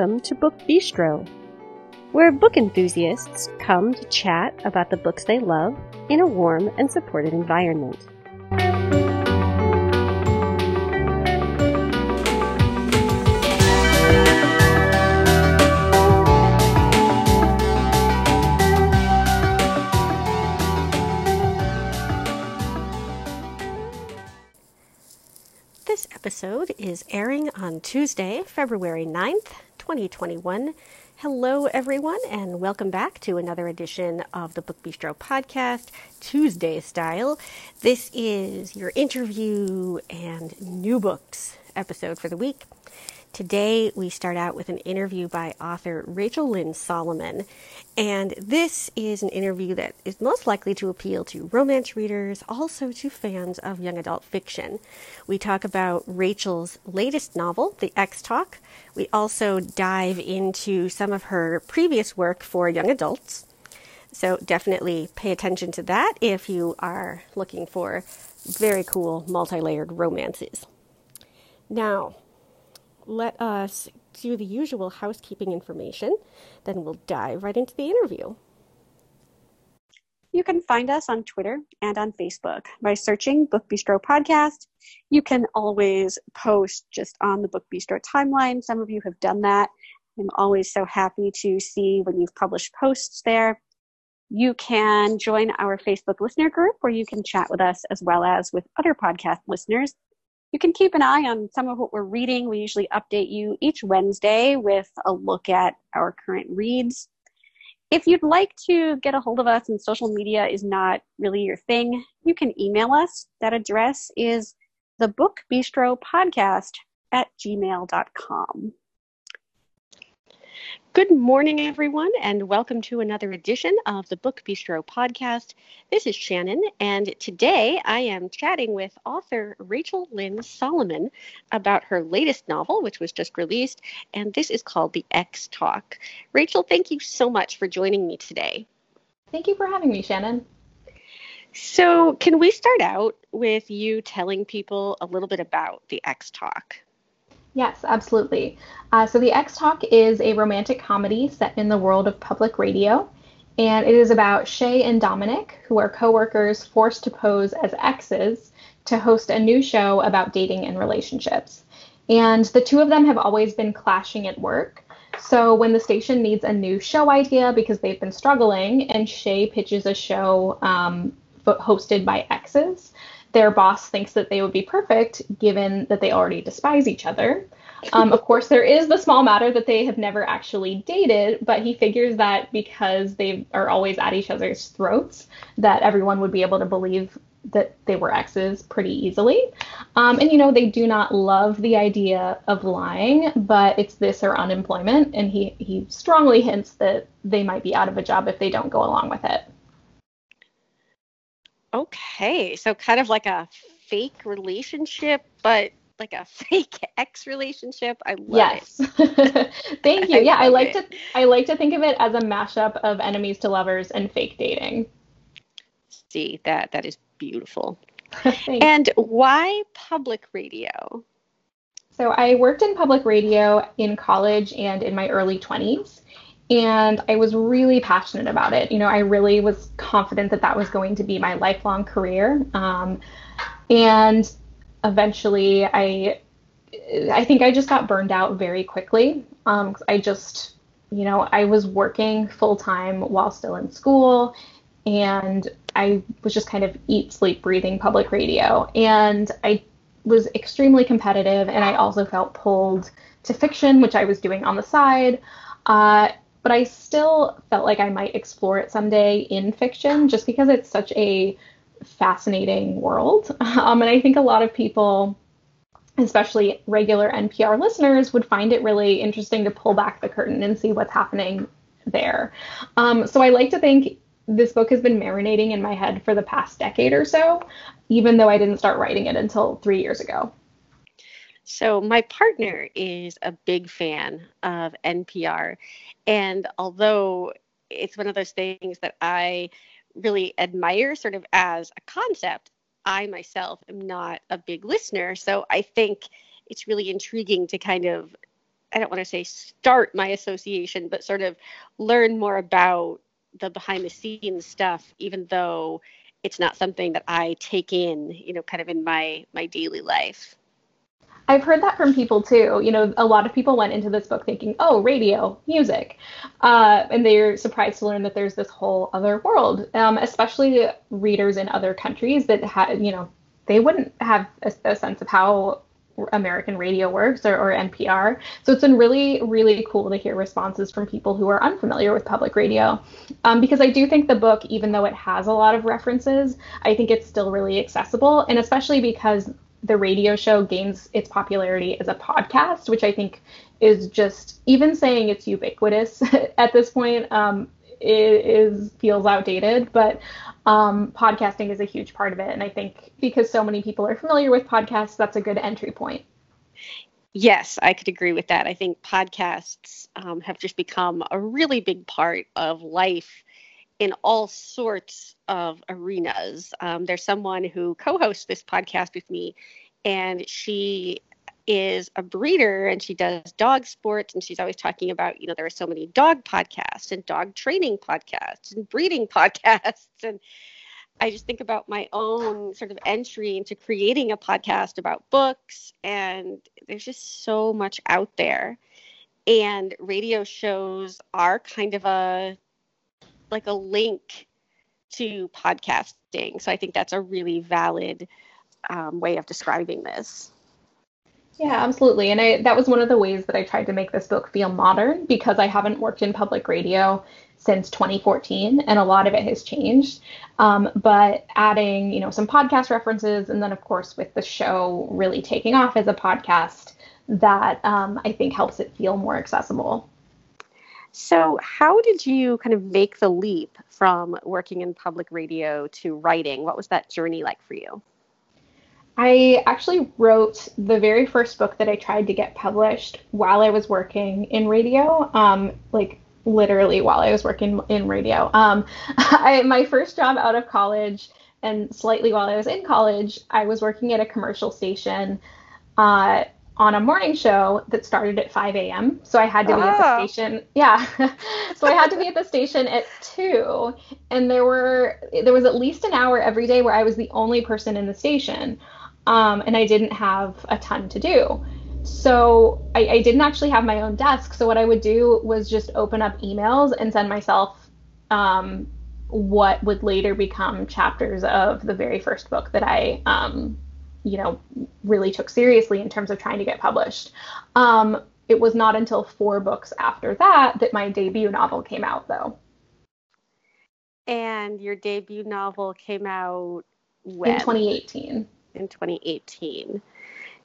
Welcome to Book Bistro, where book enthusiasts come to chat about the books they love in a warm and supportive environment. This episode is airing on Tuesday, February 9th, 2021. Hello, everyone, and welcome back to another edition of the Book Bistro podcast, Tuesday style. This is your interview and new books episode for the week. Today, we start out with an interview by author Rachel Lynn Solomon. And this is an interview that is most likely to appeal to romance readers, also to fans of young adult fiction. We talk about Rachel's latest novel, The Ex Talk. We also dive into some of her previous work for young adults. So definitely pay attention to that if you are looking for very cool multi layered romances. Now, let us do the usual housekeeping information, then we'll dive right into the interview. You can find us on Twitter and on Facebook by searching Book Bistro Podcast. You can always post just on the Book Bistro timeline. Some of you have done that. I'm always so happy to see when you've published posts there. You can join our Facebook listener group where you can chat with us as well as with other podcast listeners you can keep an eye on some of what we're reading. We usually update you each Wednesday with a look at our current reads. If you'd like to get a hold of us and social media is not really your thing, you can email us. That address is the book bistro podcast at gmail.com. Good morning, everyone, and welcome to another edition of the Book Bistro podcast. This is Shannon, and today I am chatting with author Rachel Lynn Solomon about her latest novel, which was just released, and this is called The Ex Talk. Rachel, thank you so much for joining me today. Thank you for having me, Shannon. So, can we start out with you telling people a little bit about The Ex Talk? Yes, absolutely. Uh, so, The Ex Talk is a romantic comedy set in the world of public radio. And it is about Shay and Dominic, who are coworkers forced to pose as exes to host a new show about dating and relationships. And the two of them have always been clashing at work. So when the station needs a new show idea because they've been struggling, and Shay pitches a show um, hosted by exes, their boss thinks that they would be perfect given that they already despise each other. Um, of course, there is the small matter that they have never actually dated, but he figures that because they are always at each other's throats, that everyone would be able to believe that they were exes pretty easily. Um, and you know, they do not love the idea of lying, but it's this or unemployment, and he he strongly hints that they might be out of a job if they don't go along with it. Okay, so kind of like a fake relationship, but like a fake ex relationship. I love yes. it. Thank you. I yeah, I like it. to I like to think of it as a mashup of enemies to lovers and fake dating. See, that that is beautiful. and why public radio? So I worked in public radio in college and in my early 20s and I was really passionate about it. You know, I really was confident that that was going to be my lifelong career. Um, and eventually, I I think I just got burned out very quickly. Um, I just, you know, I was working full time while still in school, and I was just kind of eat, sleep, breathing public radio. And I was extremely competitive, and I also felt pulled to fiction, which I was doing on the side. Uh, but I still felt like I might explore it someday in fiction just because it's such a fascinating world. Um, and I think a lot of people, especially regular NPR listeners, would find it really interesting to pull back the curtain and see what's happening there. Um, so I like to think this book has been marinating in my head for the past decade or so, even though I didn't start writing it until three years ago. So, my partner is a big fan of NPR. And although it's one of those things that I really admire, sort of as a concept, I myself am not a big listener. So, I think it's really intriguing to kind of I don't want to say start my association, but sort of learn more about the behind the scenes stuff, even though it's not something that I take in, you know, kind of in my my daily life. I've heard that from people too. You know, a lot of people went into this book thinking, oh, radio, music. Uh, and they're surprised to learn that there's this whole other world, um, especially readers in other countries that, ha- you know, they wouldn't have a, a sense of how American radio works or, or, NPR. So it's been really, really cool to hear responses from people who are unfamiliar with public radio. Um, because I do think the book, even though it has a lot of references, I think it's still really accessible. And especially because the radio show gains its popularity as a podcast, which I think is just even saying it's ubiquitous at this point um, is feels outdated. But um, podcasting is a huge part of it, and I think because so many people are familiar with podcasts, that's a good entry point. Yes, I could agree with that. I think podcasts um, have just become a really big part of life in all sorts of arenas. Um, there's someone who co hosts this podcast with me, and she is a breeder and she does dog sports and she's always talking about you know there are so many dog podcasts and dog training podcasts and breeding podcasts and i just think about my own sort of entry into creating a podcast about books and there's just so much out there and radio shows are kind of a like a link to podcasting. So I think that's a really valid um, way of describing this. Yeah, absolutely. And I, that was one of the ways that I tried to make this book feel modern because I haven't worked in public radio since 2014 and a lot of it has changed. Um, but adding, you know, some podcast references and then of course with the show really taking off as a podcast that um, I think helps it feel more accessible. So, how did you kind of make the leap from working in public radio to writing? What was that journey like for you? I actually wrote the very first book that I tried to get published while I was working in radio, um, like literally while I was working in radio. Um, I, my first job out of college and slightly while I was in college, I was working at a commercial station. Uh, on a morning show that started at 5 a.m. So I had to be at the ah. station. Yeah. so I had to be at the station at 2 and there were there was at least an hour every day where I was the only person in the station. Um, and I didn't have a ton to do. So I, I didn't actually have my own desk. So what I would do was just open up emails and send myself um, what would later become chapters of the very first book that I um, you know, really took seriously in terms of trying to get published. Um, it was not until four books after that that my debut novel came out, though. And your debut novel came out when? In 2018. In 2018.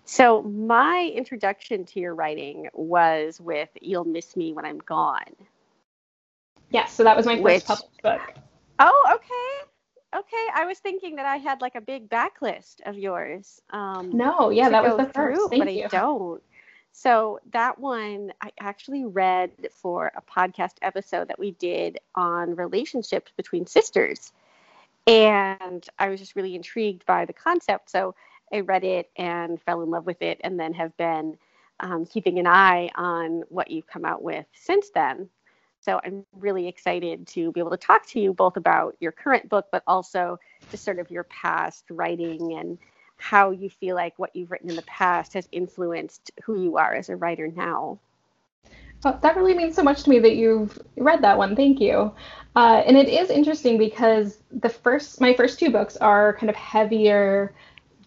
So my introduction to your writing was with "You'll Miss Me When I'm Gone." Yes, so that was my first Which, published book. Oh, okay okay. I was thinking that I had like a big backlist of yours. Um, no, yeah, that was the through, first. Thank but you. I don't. So that one I actually read for a podcast episode that we did on relationships between sisters. And I was just really intrigued by the concept. So I read it and fell in love with it and then have been um, keeping an eye on what you've come out with since then. So I'm really excited to be able to talk to you both about your current book, but also just sort of your past writing and how you feel like what you've written in the past has influenced who you are as a writer now. Well, that really means so much to me that you've read that one. Thank you. Uh, and it is interesting because the first, my first two books are kind of heavier,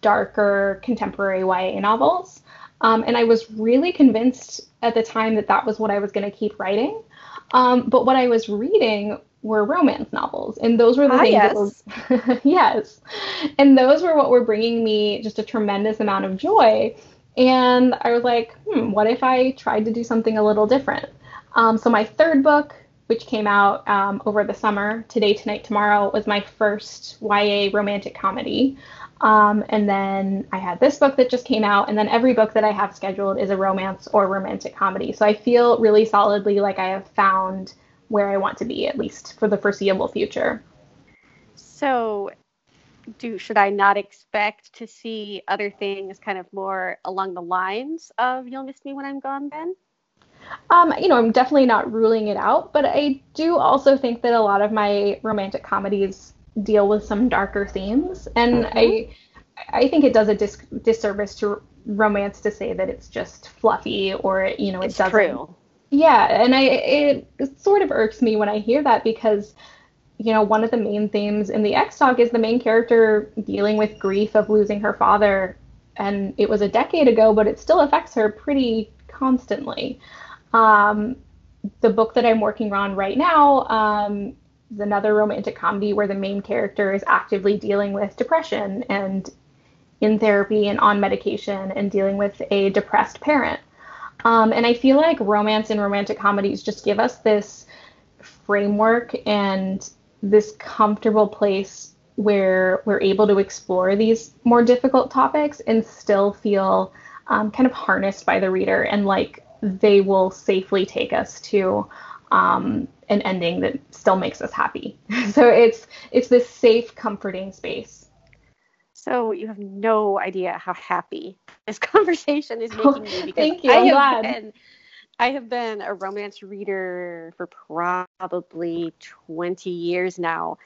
darker contemporary YA novels. Um, and I was really convinced at the time that that was what I was going to keep writing. Um, but what I was reading were romance novels, and those were the ah, things yes. that were yes, and those were what were bringing me just a tremendous amount of joy. And I was like, hmm, what if I tried to do something a little different? Um, so my third book, which came out um, over the summer, Today, Tonight, Tomorrow, was my first YA romantic comedy. Um, and then I had this book that just came out, and then every book that I have scheduled is a romance or romantic comedy. So I feel really solidly like I have found where I want to be, at least for the foreseeable future. So, do should I not expect to see other things kind of more along the lines of "You'll Miss Me When I'm Gone"? Then. Um, you know, I'm definitely not ruling it out, but I do also think that a lot of my romantic comedies deal with some darker themes, and mm-hmm. I I think it does a dis- disservice to romance to say that it's just fluffy or you know it it's doesn't. True. Yeah, and I it, it sort of irks me when I hear that because you know one of the main themes in the Ex Talk is the main character dealing with grief of losing her father, and it was a decade ago, but it still affects her pretty constantly. Um, the book that I'm working on right now um, is another romantic comedy where the main character is actively dealing with depression and in therapy and on medication and dealing with a depressed parent. Um, and I feel like romance and romantic comedies just give us this framework and this comfortable place where we're able to explore these more difficult topics and still feel um, kind of harnessed by the reader and like they will safely take us to um, an ending that still makes us happy. so it's it's this safe, comforting space. So you have no idea how happy this conversation is making me because Thank you. I have glad. been I have been a romance reader for probably 20 years now.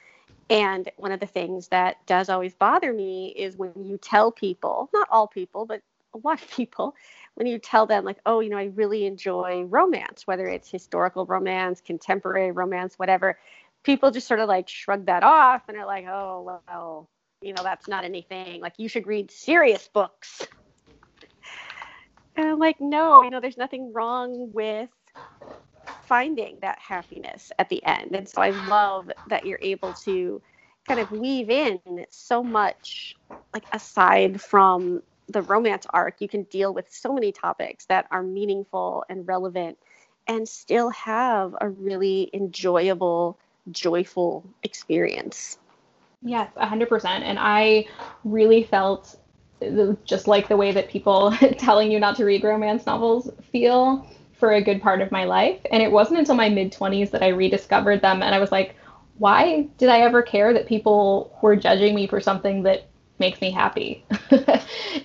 And one of the things that does always bother me is when you tell people, not all people, but a lot of people, when you tell them like oh you know i really enjoy romance whether it's historical romance contemporary romance whatever people just sort of like shrug that off and are like oh well you know that's not anything. Like you should read serious books. And i'm like no you know there's nothing wrong with finding that happiness at the end. And so i love that you're able to kind of weave in so much like aside from the romance arc, you can deal with so many topics that are meaningful and relevant and still have a really enjoyable, joyful experience. Yes, 100%. And I really felt just like the way that people telling you not to read romance novels feel for a good part of my life. And it wasn't until my mid 20s that I rediscovered them and I was like, why did I ever care that people were judging me for something that makes me happy.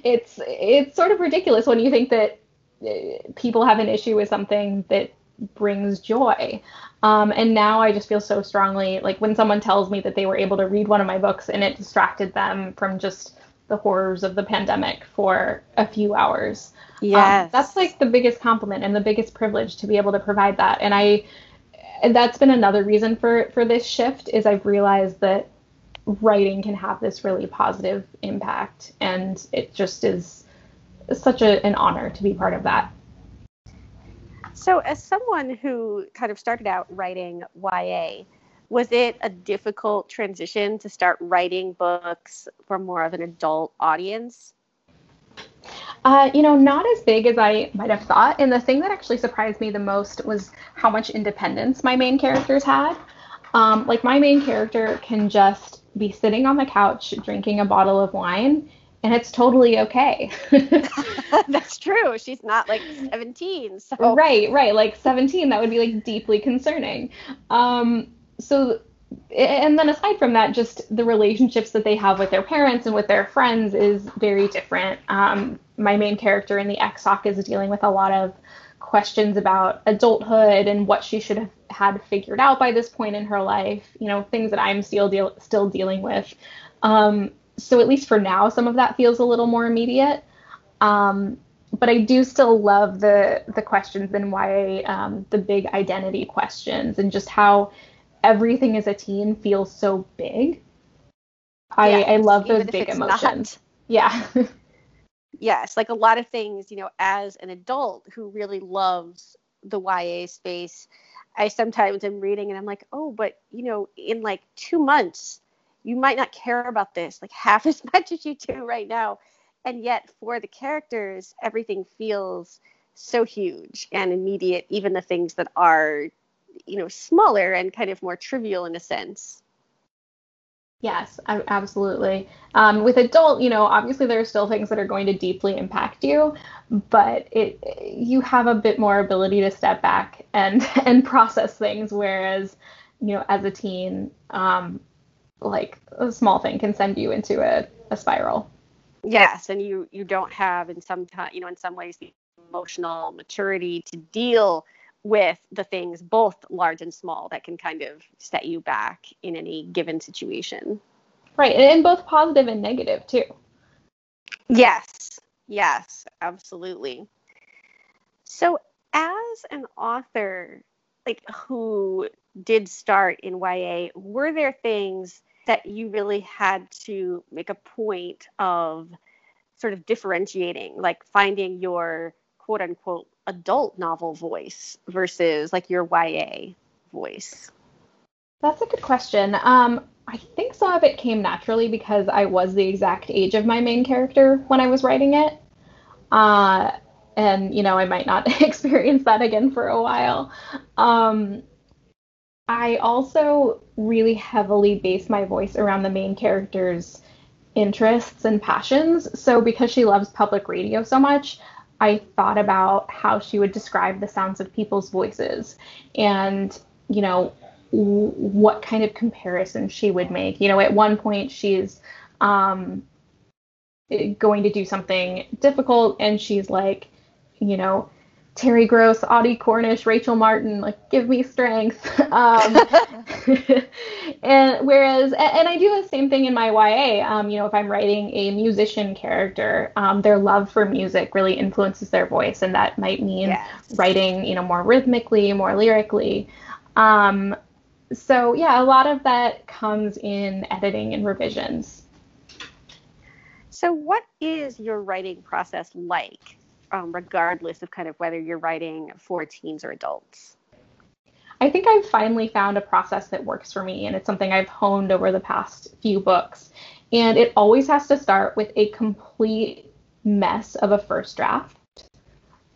it's it's sort of ridiculous when you think that uh, people have an issue with something that brings joy. Um, and now I just feel so strongly like when someone tells me that they were able to read one of my books and it distracted them from just the horrors of the pandemic for a few hours. Yes. Um, that's like the biggest compliment and the biggest privilege to be able to provide that. And I and that's been another reason for for this shift is I've realized that writing can have this really positive impact and it just is such a, an honor to be part of that so as someone who kind of started out writing ya was it a difficult transition to start writing books for more of an adult audience uh, you know, not as big as I might have thought. And the thing that actually surprised me the most was how much independence my main characters had. Um, like, my main character can just be sitting on the couch drinking a bottle of wine and it's totally okay. That's true. She's not like 17. So. Right, right. Like 17, that would be like deeply concerning. Um, so, and then aside from that, just the relationships that they have with their parents and with their friends is very different. Um, my main character in the Talk is dealing with a lot of questions about adulthood and what she should have had figured out by this point in her life, you know, things that I'm still deal- still dealing with. Um, so at least for now, some of that feels a little more immediate. Um, but I do still love the the questions and why um, the big identity questions and just how everything as a teen feels so big. I, I love those big emotions. Not. Yeah. yes, like a lot of things, you know, as an adult who really loves the YA space, I sometimes am reading and I'm like, oh, but you know, in like two months, you might not care about this like half as much as you do right now. And yet, for the characters, everything feels so huge and immediate, even the things that are, you know, smaller and kind of more trivial in a sense. Yes, absolutely. Um, with adult, you know, obviously there are still things that are going to deeply impact you, but it you have a bit more ability to step back and and process things. Whereas, you know, as a teen, um, like a small thing can send you into a, a spiral. Yes, and you you don't have in some time, you know, in some ways the emotional maturity to deal with the things, both large and small, that can kind of set you back in any given situation. Right. And both positive and negative, too. Yes. Yes, absolutely. So, as an author, like who did start in YA, were there things that you really had to make a point of sort of differentiating, like finding your quote unquote adult novel voice versus like your YA voice? That's a good question. Um, I think some of it came naturally because I was the exact age of my main character when I was writing it. Uh, and, you know, I might not experience that again for a while. Um, I also really heavily base my voice around the main character's interests and passions. So, because she loves public radio so much, I thought about how she would describe the sounds of people's voices and, you know, w- what kind of comparison she would make. You know, at one point she's um, going to do something difficult and she's like, you know, Terry Gross, Audie Cornish, Rachel Martin, like give me strength. Um, and whereas, and I do the same thing in my YA. Um, you know, if I'm writing a musician character, um, their love for music really influences their voice, and that might mean yes. writing, you know, more rhythmically, more lyrically. Um, so yeah, a lot of that comes in editing and revisions. So, what is your writing process like? Um, regardless of kind of whether you're writing for teens or adults? I think I've finally found a process that works for me, and it's something I've honed over the past few books. And it always has to start with a complete mess of a first draft.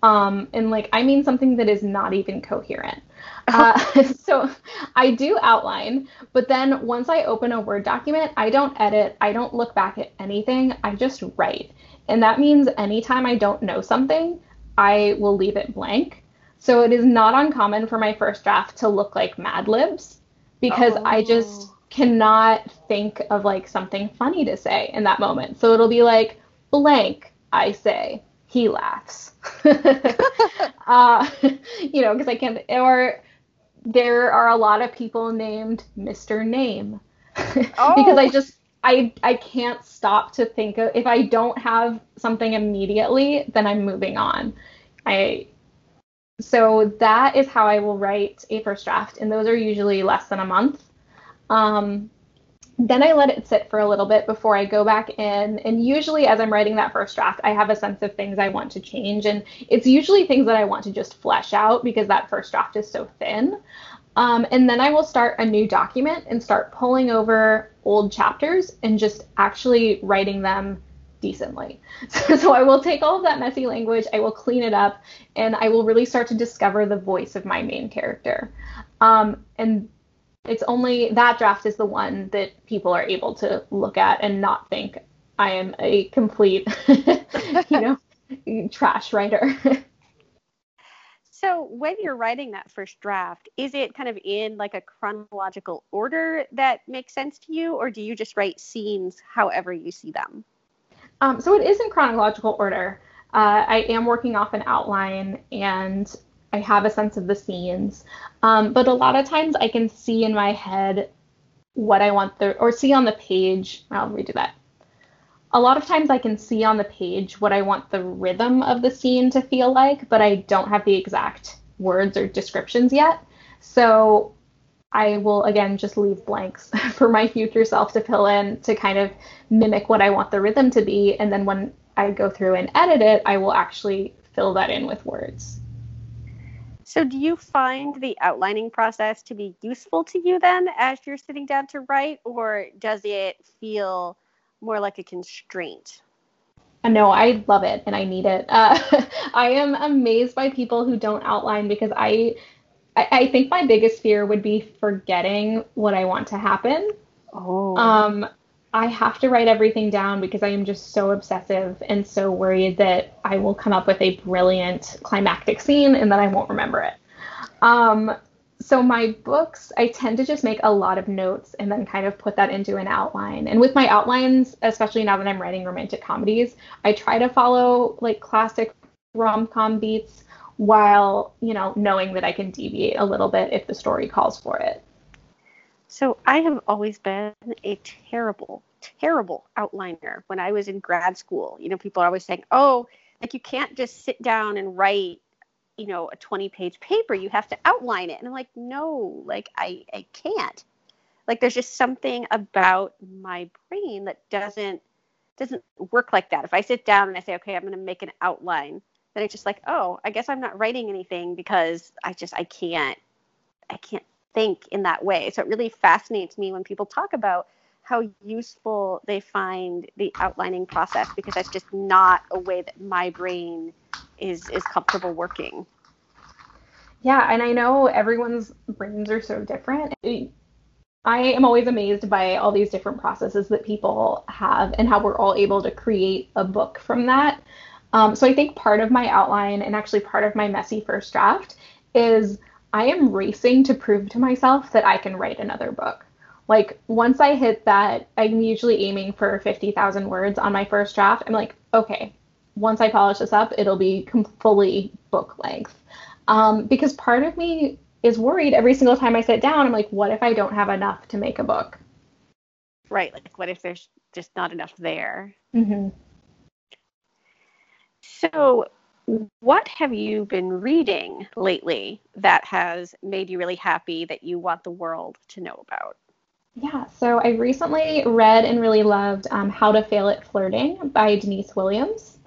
Um, and like, I mean something that is not even coherent. Uh, so I do outline, but then once I open a Word document, I don't edit, I don't look back at anything, I just write. And that means anytime I don't know something, I will leave it blank. So it is not uncommon for my first draft to look like Mad Libs because oh. I just cannot think of like something funny to say in that moment. So it'll be like blank, I say, he laughs. uh, you know, because I can't, or there are a lot of people named Mr. Name oh. because I just I I can't stop to think of if I don't have something immediately, then I'm moving on. I so that is how I will write a first draft, and those are usually less than a month. Um, then I let it sit for a little bit before I go back in. And usually, as I'm writing that first draft, I have a sense of things I want to change. And it's usually things that I want to just flesh out because that first draft is so thin. Um, and then I will start a new document and start pulling over old chapters and just actually writing them decently. So, so, I will take all of that messy language, I will clean it up, and I will really start to discover the voice of my main character. Um, and it's only that draft is the one that people are able to look at and not think I am a complete, you know, trash writer. So when you're writing that first draft, is it kind of in like a chronological order that makes sense to you, or do you just write scenes however you see them? Um, so it is in chronological order. Uh, I am working off an outline and I have a sense of the scenes, um, but a lot of times I can see in my head what I want the or see on the page. I'll redo that a lot of times I can see on the page what I want the rhythm of the scene to feel like, but I don't have the exact words or descriptions yet. So I will again just leave blanks for my future self to fill in to kind of mimic what I want the rhythm to be. And then when I go through and edit it, I will actually fill that in with words. So, do you find the outlining process to be useful to you then as you're sitting down to write, or does it feel more like a constraint. No, I love it and I need it. Uh, I am amazed by people who don't outline because I, I, I, think my biggest fear would be forgetting what I want to happen. Oh. Um, I have to write everything down because I am just so obsessive and so worried that I will come up with a brilliant climactic scene and then I won't remember it. Um, so my books, I tend to just make a lot of notes and then kind of put that into an outline. And with my outlines, especially now that I'm writing romantic comedies, I try to follow like classic rom-com beats while, you know, knowing that I can deviate a little bit if the story calls for it. So I have always been a terrible, terrible outliner when I was in grad school. You know, people are always saying, oh, like you can't just sit down and write, you know, a 20 page paper. You have to outline it. And I'm like, no, like I, I can't. Like there's just something about my brain that doesn't doesn't work like that. If I sit down and I say, okay, I'm going to make an outline, then it's just like, oh, I guess I'm not writing anything because I just I can't I can't think in that way. So it really fascinates me when people talk about how useful they find the outlining process because that's just not a way that my brain is is comfortable working. Yeah, and I know everyone's brains are so different. I am always amazed by all these different processes that people have and how we're all able to create a book from that. Um, so I think part of my outline and actually part of my messy first draft is I am racing to prove to myself that I can write another book. Like once I hit that, I'm usually aiming for 50,000 words on my first draft. I'm like, okay, once I polish this up, it'll be fully book length. Um, because part of me is worried every single time I sit down. I'm like, what if I don't have enough to make a book? Right. Like, what if there's just not enough there? Mm-hmm. So, what have you been reading lately that has made you really happy that you want the world to know about? Yeah, so I recently read and really loved um, How to Fail at Flirting by Denise Williams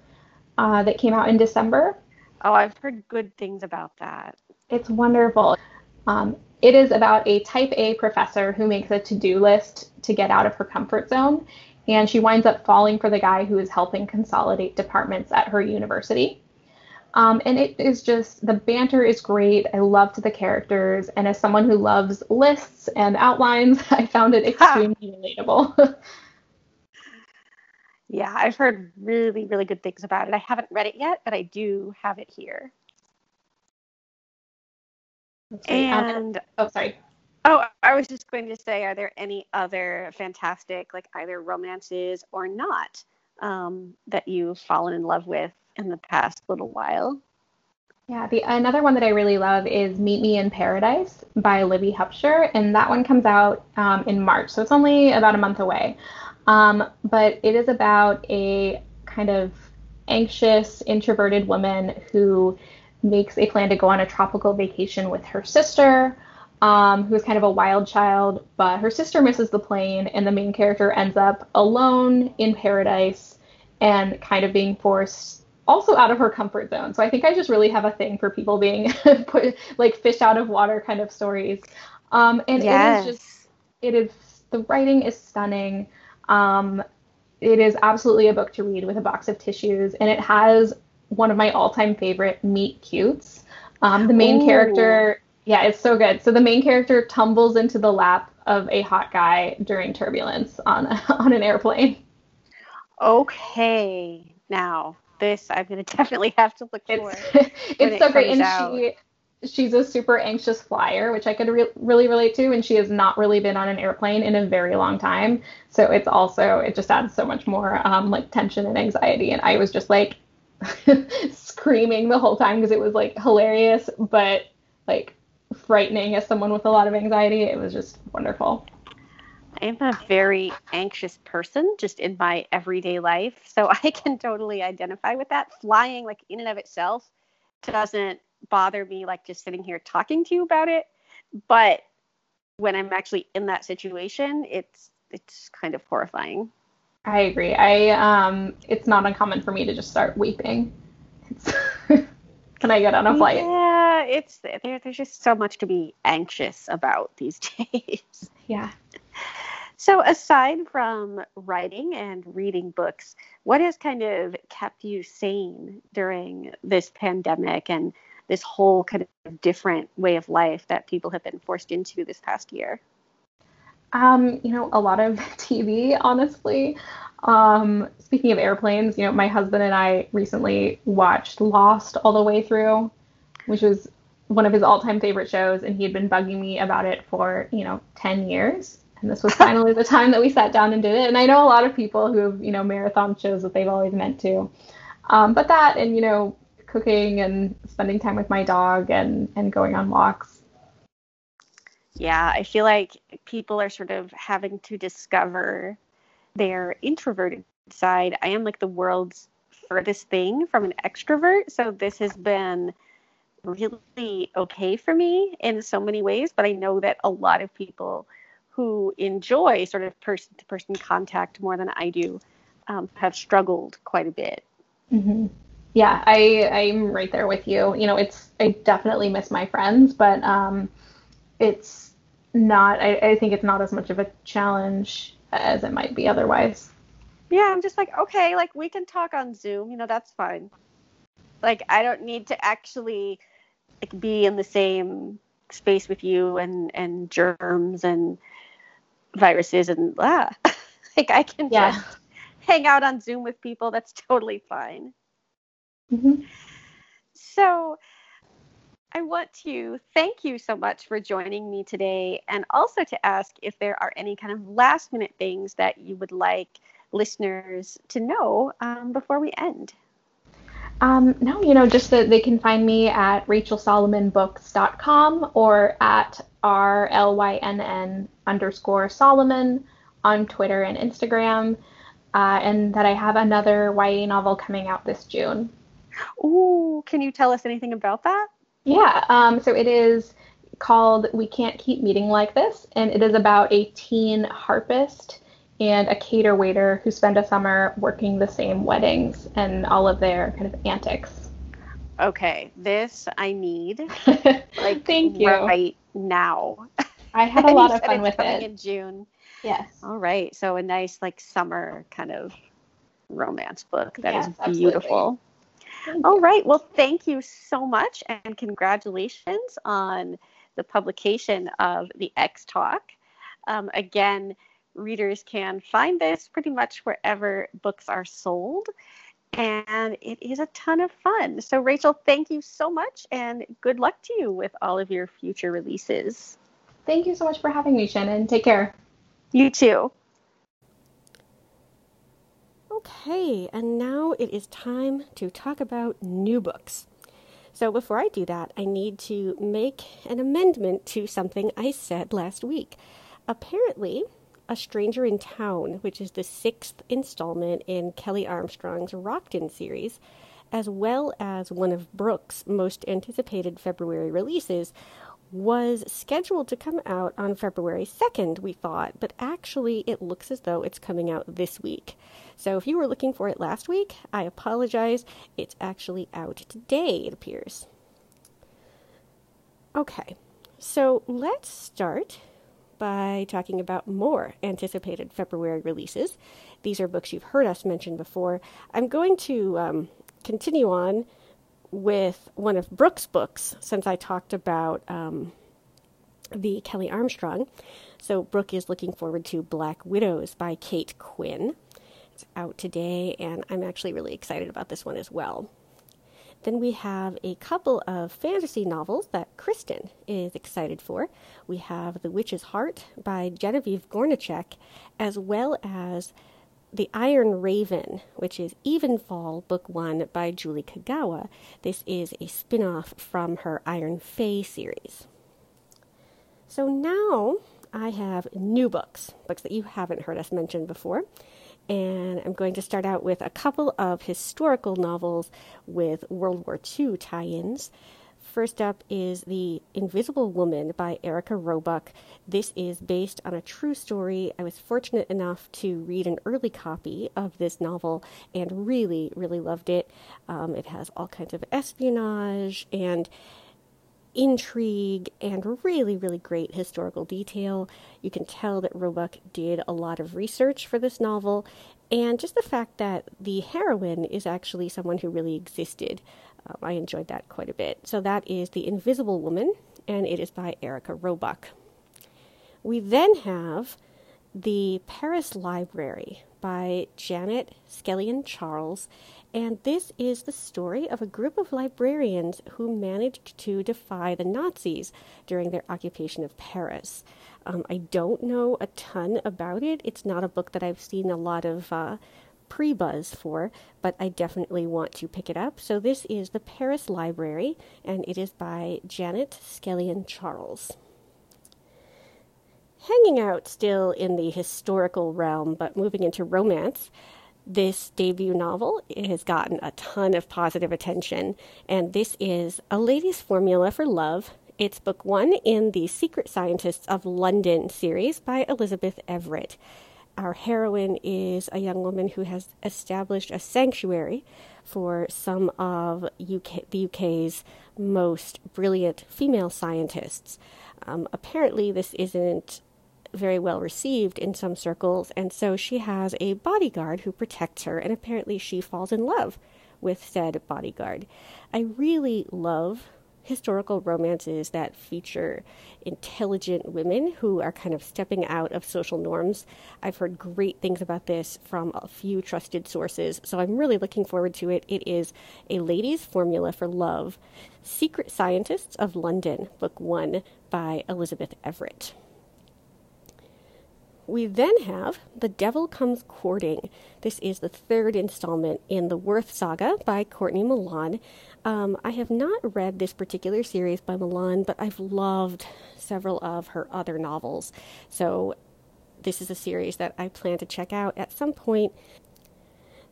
uh, that came out in December. Oh, I've heard good things about that. It's wonderful. Um, it is about a type A professor who makes a to do list to get out of her comfort zone, and she winds up falling for the guy who is helping consolidate departments at her university. Um, and it is just the banter is great. I loved the characters, and as someone who loves lists and outlines, I found it extremely relatable. yeah, I've heard really, really good things about it. I haven't read it yet, but I do have it here. And oh, sorry. Oh, I was just going to say, are there any other fantastic, like either romances or not, um, that you've fallen in love with in the past little while? Yeah, the another one that I really love is Meet Me in Paradise by Libby Hubscher, and that one comes out um, in March, so it's only about a month away. Um, but it is about a kind of anxious, introverted woman who makes a plan to go on a tropical vacation with her sister, um, who's kind of a wild child, but her sister misses the plane, and the main character ends up alone in paradise and kind of being forced also out of her comfort zone. So I think I just really have a thing for people being put like fish out of water kind of stories. Um, and yes. it is just, it is, the writing is stunning. Um, it is absolutely a book to read with a box of tissues, and it has one of my all-time favorite meet cutes. Um, the main Ooh. character, yeah, it's so good. So the main character tumbles into the lap of a hot guy during turbulence on on an airplane. Okay, now this I'm gonna definitely have to look for. It's, it's so great, and out. she she's a super anxious flyer, which I could re- really relate to, and she has not really been on an airplane in a very long time. So it's also it just adds so much more um, like tension and anxiety, and I was just like screaming the whole time because it was like hilarious, but like frightening as someone with a lot of anxiety. It was just wonderful. I am a very anxious person just in my everyday life. So I can totally identify with that. Flying, like in and of itself, doesn't bother me like just sitting here talking to you about it. But when I'm actually in that situation, it's it's kind of horrifying. I agree. I um it's not uncommon for me to just start weeping. Can I get on a flight? Yeah, it's there there's just so much to be anxious about these days. Yeah. So, aside from writing and reading books, what has kind of kept you sane during this pandemic and this whole kind of different way of life that people have been forced into this past year? Um, you know, a lot of TV, honestly. Um, speaking of airplanes, you know, my husband and I recently watched Lost all the way through, which was one of his all-time favorite shows, and he had been bugging me about it for, you know, 10 years and this was finally the time that we sat down and did it. And I know a lot of people who have, you know, marathon shows that they've always meant to. Um, but that and, you know, cooking and spending time with my dog and, and going on walks. Yeah, I feel like people are sort of having to discover their introverted side. I am like the world's furthest thing from an extrovert. So this has been really okay for me in so many ways. But I know that a lot of people who enjoy sort of person to person contact more than I do um, have struggled quite a bit. Mm-hmm. Yeah, I I'm right there with you. You know, it's I definitely miss my friends, but um, it's not. I, I think it's not as much of a challenge as it might be otherwise. Yeah, I'm just like, okay, like we can talk on Zoom, you know, that's fine. Like I don't need to actually like be in the same space with you and and germs and viruses and ah. like I can yeah. just hang out on Zoom with people. That's totally fine. Mm-hmm. So I want to thank you so much for joining me today and also to ask if there are any kind of last minute things that you would like listeners to know um, before we end? Um, no, you know, just that they can find me at rachelsolomonbooks.com or at rlynn underscore Solomon on Twitter and Instagram, uh, and that I have another YA novel coming out this June. Ooh, can you tell us anything about that? Yeah, um, so it is called We Can't Keep Meeting Like This, and it is about a teen harpist and a cater waiter who spend a summer working the same weddings and all of their kind of antics. Okay, this I need. like Thank you. Right now. I had a lot of fun with it. In June. Yes. All right. So a nice like summer kind of romance book. That yes, is beautiful. All right. Well, thank you so much and congratulations on the publication of the Ex Talk. Um, again, readers can find this pretty much wherever books are sold. And it is a ton of fun. So, Rachel, thank you so much and good luck to you with all of your future releases. Thank you so much for having me, Shannon. Take care. You too. Okay, and now it is time to talk about new books. So, before I do that, I need to make an amendment to something I said last week. Apparently, a Stranger in Town, which is the sixth installment in Kelley Armstrong's Rockton series, as well as one of Brooke's most anticipated February releases, was scheduled to come out on February 2nd, we thought, but actually it looks as though it's coming out this week. So if you were looking for it last week, I apologize. It's actually out today, it appears. Okay, so let's start by talking about more anticipated February releases. These are books you've heard us mention before. I'm going to um, continue on with one of Brooke's books since I talked about um, the Kelley Armstrong. So, Brooke is looking forward to Black Widows by Cate Quinn. It's out today, and I'm actually really excited about this one as well. Then we have a couple of fantasy novels that Kristen is excited for. We have The Witch's Heart by Genevieve Gornichec, as well as The Iron Raven, which is Evenfall Book One by Julie Kagawa. This is a spin off from her Iron Fey series. So now I have new books, books that you haven't heard us mention before and I'm going to start out with a couple of historical novels with World War II tie ins. First up is The Invisible Woman by Erika Robuck. This is based on a true story. I was fortunate enough to read an early copy of this novel and really, really loved it. Um, it has all kinds of espionage and intrigue and really, really great historical detail. You can tell that Robuck did a lot of research for this novel, and just the fact that the heroine is actually someone who really existed. Um, I enjoyed that quite a bit. So that is The Invisible Woman, and it is by Erika Robuck. We then have The Paris Library by Janet Skeslien Charles, and this is the story of a group of librarians who managed to defy the Nazis during their occupation of Paris. Um, I don't know a ton about it. It's not a book that I've seen a lot of uh, pre buzz for, but I definitely want to pick it up. So this is The Paris Library, and it is by Janet Skeslien Charles. Hanging out still in the historical realm, but moving into romance, this debut novel has gotten a ton of positive attention, and this is A Lady's Formula for Love. It's book one in the Secret Scientists of London series by Elizabeth Everett our heroine is a young woman who has established a sanctuary for some of UK, the UK's most brilliant female scientists. Um, apparently, this isn't very well received in some circles, and so she has a bodyguard who protects her, and apparently, she falls in love with said bodyguard. I really love historical romances that feature intelligent women who are kind of stepping out of social norms. I've heard great things about this from a few trusted sources, so I'm really looking forward to it. It is A Lady's Formula for Love Secret Scientists of London, Book One by Elizabeth Everett. We then have The Devil Comes Courting. This is the third installment in the Worth Saga by Courtney Milan. Um, I have not read this particular series by Milan, but I've loved several of her other novels. So this is a series that I plan to check out at some point.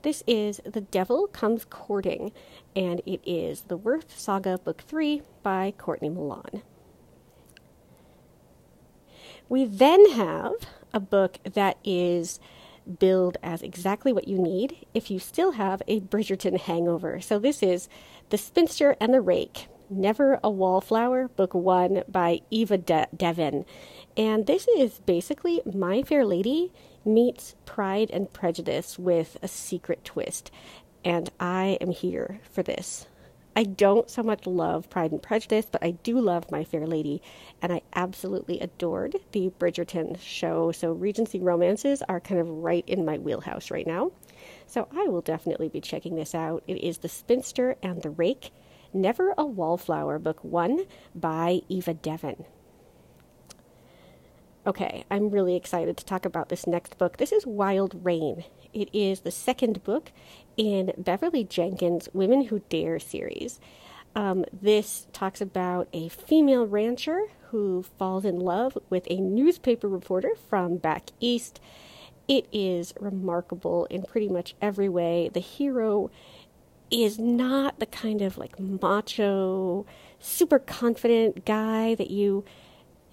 This is The Devil Comes Courting, and it is the Worth Saga Book 3 by Courtney Milan. We then have a book that is billed as exactly what you need if you still have a Bridgerton hangover. So this is The Spinster and the Rake. Never a Wallflower, Book One by Eva De- Devon. And this is basically My Fair Lady meets Pride and Prejudice with a secret twist. And I am here for this. I don't so much love Pride and Prejudice, but I do love My Fair Lady, and I absolutely adored the Bridgerton show. So Regency romances are kind of right in my wheelhouse right now. So I will definitely be checking this out. It is The Spinster and the Rake, Never a Wallflower, Book One by Eva Devon. Okay, I'm really excited to talk about this next book. This is Wild Rain. It is the second book in Beverly Jenkins' Women Who Dare series. Um, this talks about a female rancher who falls in love with a newspaper reporter from back east. It is remarkable in pretty much every way. The hero is not the kind of like macho, super confident guy that you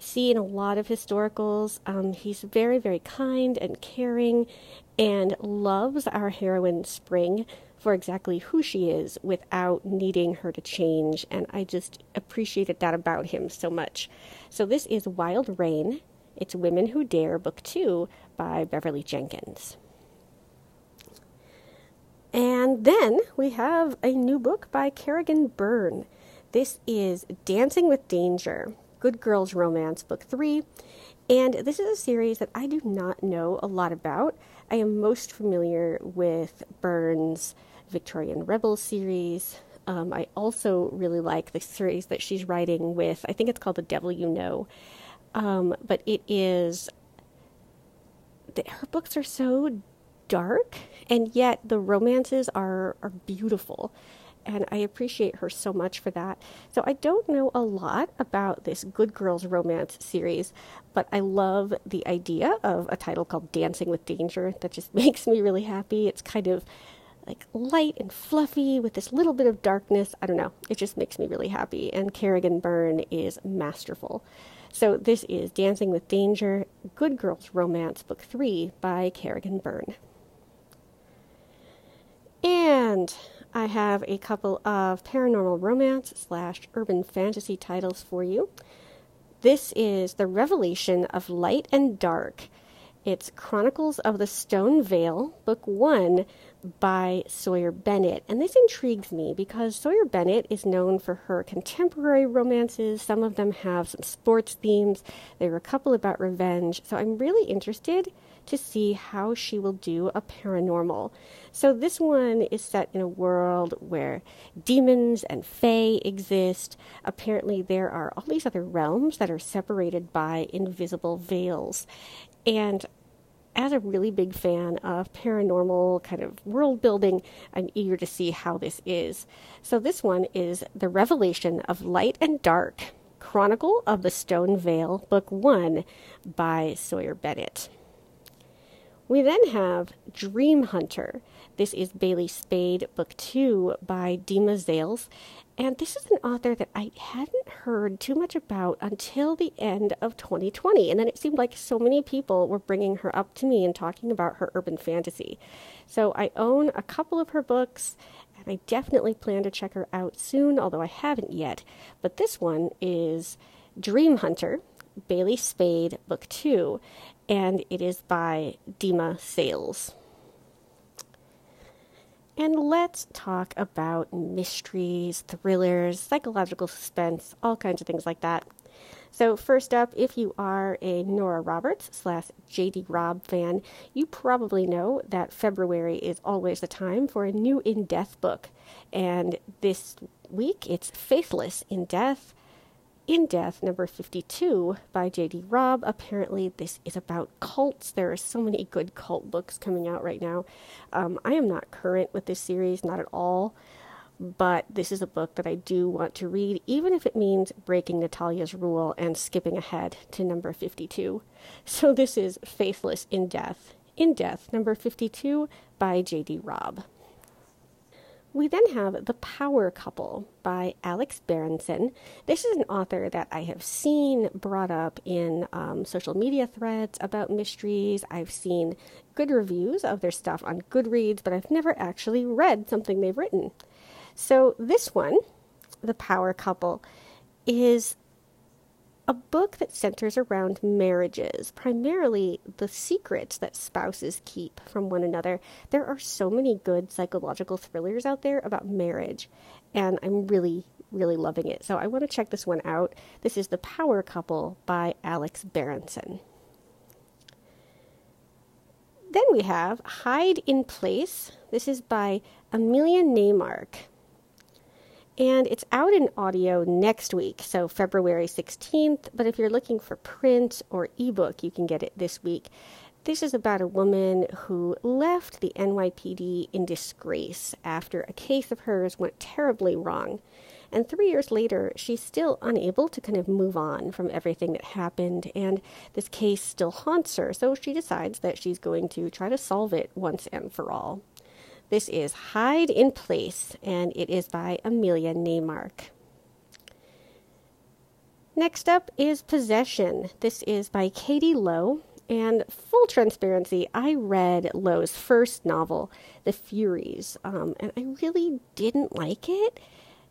see in a lot of historicals. Um, he's very, very kind and caring and loves our heroine Spring for exactly who she is without needing her to change. And I just appreciated that about him so much. So this is Wild Rain. It's Women Who Dare, Book Two by Beverly Jenkins. And then we have a new book by Kerrigan Byrne. This is Dancing with Danger. Good Girls Romance, Book 3. And this is a series that I do not know a lot about. I am most familiar with Byrne's Victorian Rebel series. Um, I also really like the series that she's writing with, I think it's called The Devil You Know. Um, but it is, the, her books are so dark, and yet the romances are, are beautiful and I appreciate her so much for that. So I don't know a lot about this Good Girls Romance series, but I love the idea of a title called Dancing with Danger. That just makes me really happy. It's kind of like light and fluffy with this little bit of darkness. I don't know. It just makes me really happy. And Kerrigan Byrne is masterful. So this is Dancing with Danger, Good Girls Romance, Book 3 by Kerrigan Byrne. And I have a couple of paranormal romance slash urban fantasy titles for you. This is The Revelation of Light and Dark. It's Chronicles of the Stone Veil, Book 1 by Sawyer Bennett. And this intrigues me because Sawyer Bennett is known for her contemporary romances. Some of them have some sports themes. There are a couple about revenge. So I'm really interested to see how she will do a paranormal. So this one is set in a world where demons and fae exist. Apparently, there are all these other realms that are separated by invisible veils. And as a really big fan of paranormal kind of world building, I'm eager to see how this is. So, this one is The Revelation of Light and Dark Chronicle of the Stone Veil, Book 1 by Sawyer Bennett. We then have Dream Hunter. This is Bailey Spade, Book 2 by Dima Zales. And this is an author that I hadn't heard too much about until the end of 2020. And then it seemed like so many people were bringing her up to me and talking about her urban fantasy. So I own a couple of her books, and I definitely plan to check her out soon, although I haven't yet. But this one is Dream Hunter, Bailey Spade, Book 2, and it is by Dima Zales. And let's talk about mysteries, thrillers, psychological suspense, all kinds of things like that. So, first up, if you are a Nora Roberts slash JD Robb fan, you probably know that February is always the time for a new in death book. And this week it's Faithless in Death in Death, number 52 by J.D. Robb. Apparently, this is about cults. There are so many good cult books coming out right now. Um, I am not current with this series, not at all, but this is a book that I do want to read, even if it means breaking Natalia's rule and skipping ahead to number 52. So, this is Faithless in Death. In Death, number 52 by J.D. Robb. We then have The Power Couple by Alex Berenson. This is an author that I have seen brought up in um, social media threads about mysteries. I've seen good reviews of their stuff on Goodreads, but I've never actually read something they've written. So, this one, The Power Couple, is a book that centers around marriages, primarily the secrets that spouses keep from one another. There are so many good psychological thrillers out there about marriage, and I'm really, really loving it. So I want to check this one out. This is The Power Couple by Alex Berenson. Then we have Hide in Place. This is by Amelia Neymark and it's out in audio next week, so February 16th. But if you're looking for print or ebook, you can get it this week. This is about a woman who left the NYPD in disgrace after a case of hers went terribly wrong. And three years later, she's still unable to kind of move on from everything that happened, and this case still haunts her. So she decides that she's going to try to solve it once and for all. This is Hide in Place, and it is by Amelia Neymark. Next up is Possession. This is by Katie Lowe. And full transparency, I read Lowe's first novel, The Furies, um, and I really didn't like it.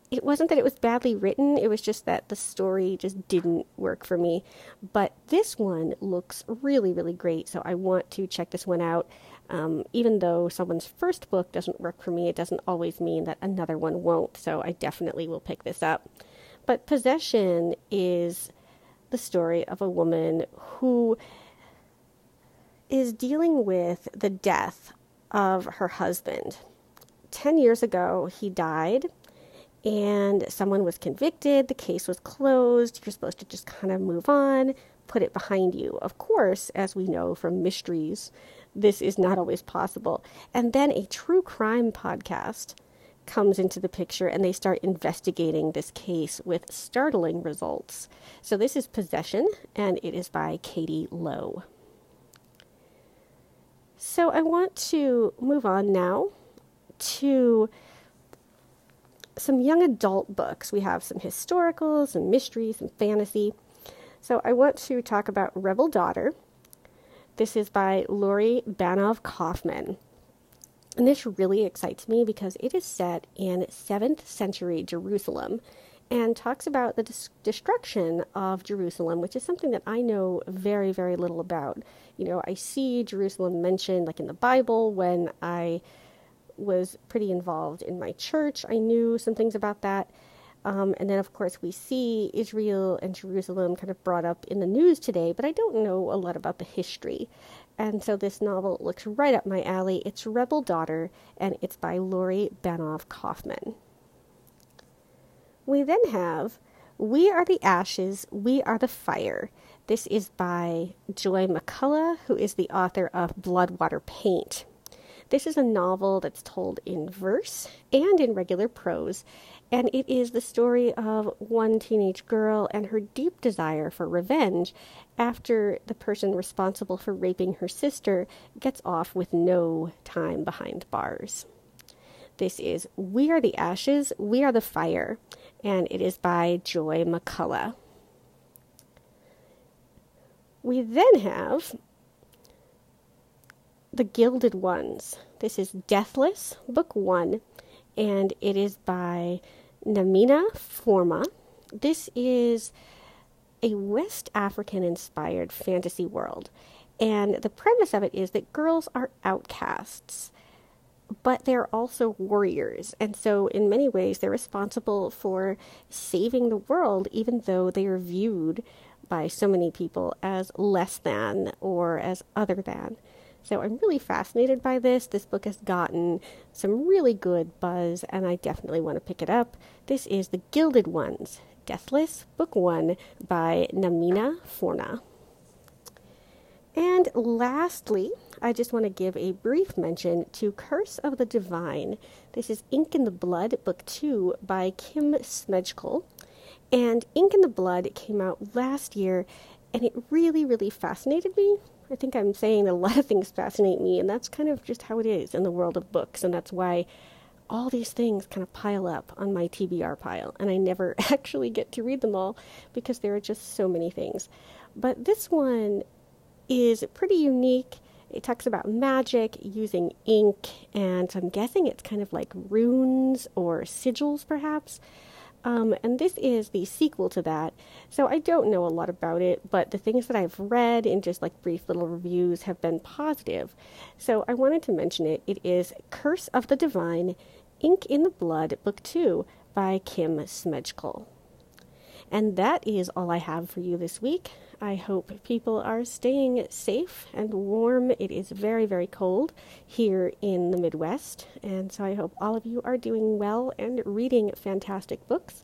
It wasn't that it was badly written, it was just that the story just didn't work for me. But this one looks really, really great, so I want to check this one out. Um, even though someone's first book doesn't work for me, it doesn't always mean that another one won't. So I definitely will pick this up. But Possession is the story of a woman who is dealing with the death of her husband. 10 years ago, he died, and someone was convicted. The case was closed. You're supposed to just kind of move on, put it behind you. Of course, as we know from mysteries, this is not always possible. And then a true crime podcast comes into the picture and they start investigating this case with startling results. So this is Possession and it is by Katie Lowe. So I want to move on now to some young adult books. We have some historicals, some mysteries, some fantasy. So I want to talk about Rebel Daughter this is by Lori Banov Kaufmann. And this really excites me because it is set in 7th century Jerusalem and talks about the destruction of Jerusalem, which is something that I know very, very little about. You know, I see Jerusalem mentioned like in the Bible when I was pretty involved in my church. I knew some things about that. Um, and then, of course, we see Israel and Jerusalem kind of brought up in the news today, but I don't know a lot about the history. And so this novel looks right up my alley. It's Rebel Daughter, and it's by Lori Banov Kaufmann. We then have We Are the Ashes, We Are the Fire. This is by Joy McCullough, who is the author of Bloodwater Paint. This is a novel that's told in verse and in regular prose, and it is the story of one teenage girl and her deep desire for revenge after the person responsible for raping her sister gets off with no time behind bars. This is We Are the Ashes, We Are the Fire, and it is by Joy McCullough. We then have The Gilded Ones. This is Deathless, Book One, and it is by Namina Forna. This is a West African inspired fantasy world, and the premise of it is that girls are outcasts but they're also warriors. And so, in many ways, they're responsible for saving the world, even though they are viewed by so many people as less than or as other than. So, I'm really fascinated by this. This book has gotten some really good buzz, and I definitely want to pick it up. This is The Gilded Ones Deathless, Book One by Namina Forna. And lastly, I just want to give a brief mention to Curse of the Divine. This is Ink in the Blood, Book 2 by Kim Smejkal. And Ink in the Blood came out last year, and it really, really fascinated me. I think I'm saying a lot of things fascinate me, and that's kind of just how it is in the world of books, and that's why all these things kind of pile up on my TBR pile, and I never actually get to read them all because there are just so many things. But this one is pretty unique. It talks about magic using ink, and I'm guessing it's kind of like runes or sigils, perhaps. Um, and this is the sequel to that. So I don't know a lot about it, but the things that I've read in just like brief little reviews have been positive. So I wanted to mention it. It is Curse of the Divine, Ink in the Blood, Book 2 by Kim Smejkal. And that is all I have for you this week. I hope people are staying safe and warm. It is very, very cold here in the Midwest, and so I hope all of you are doing well and reading fantastic books.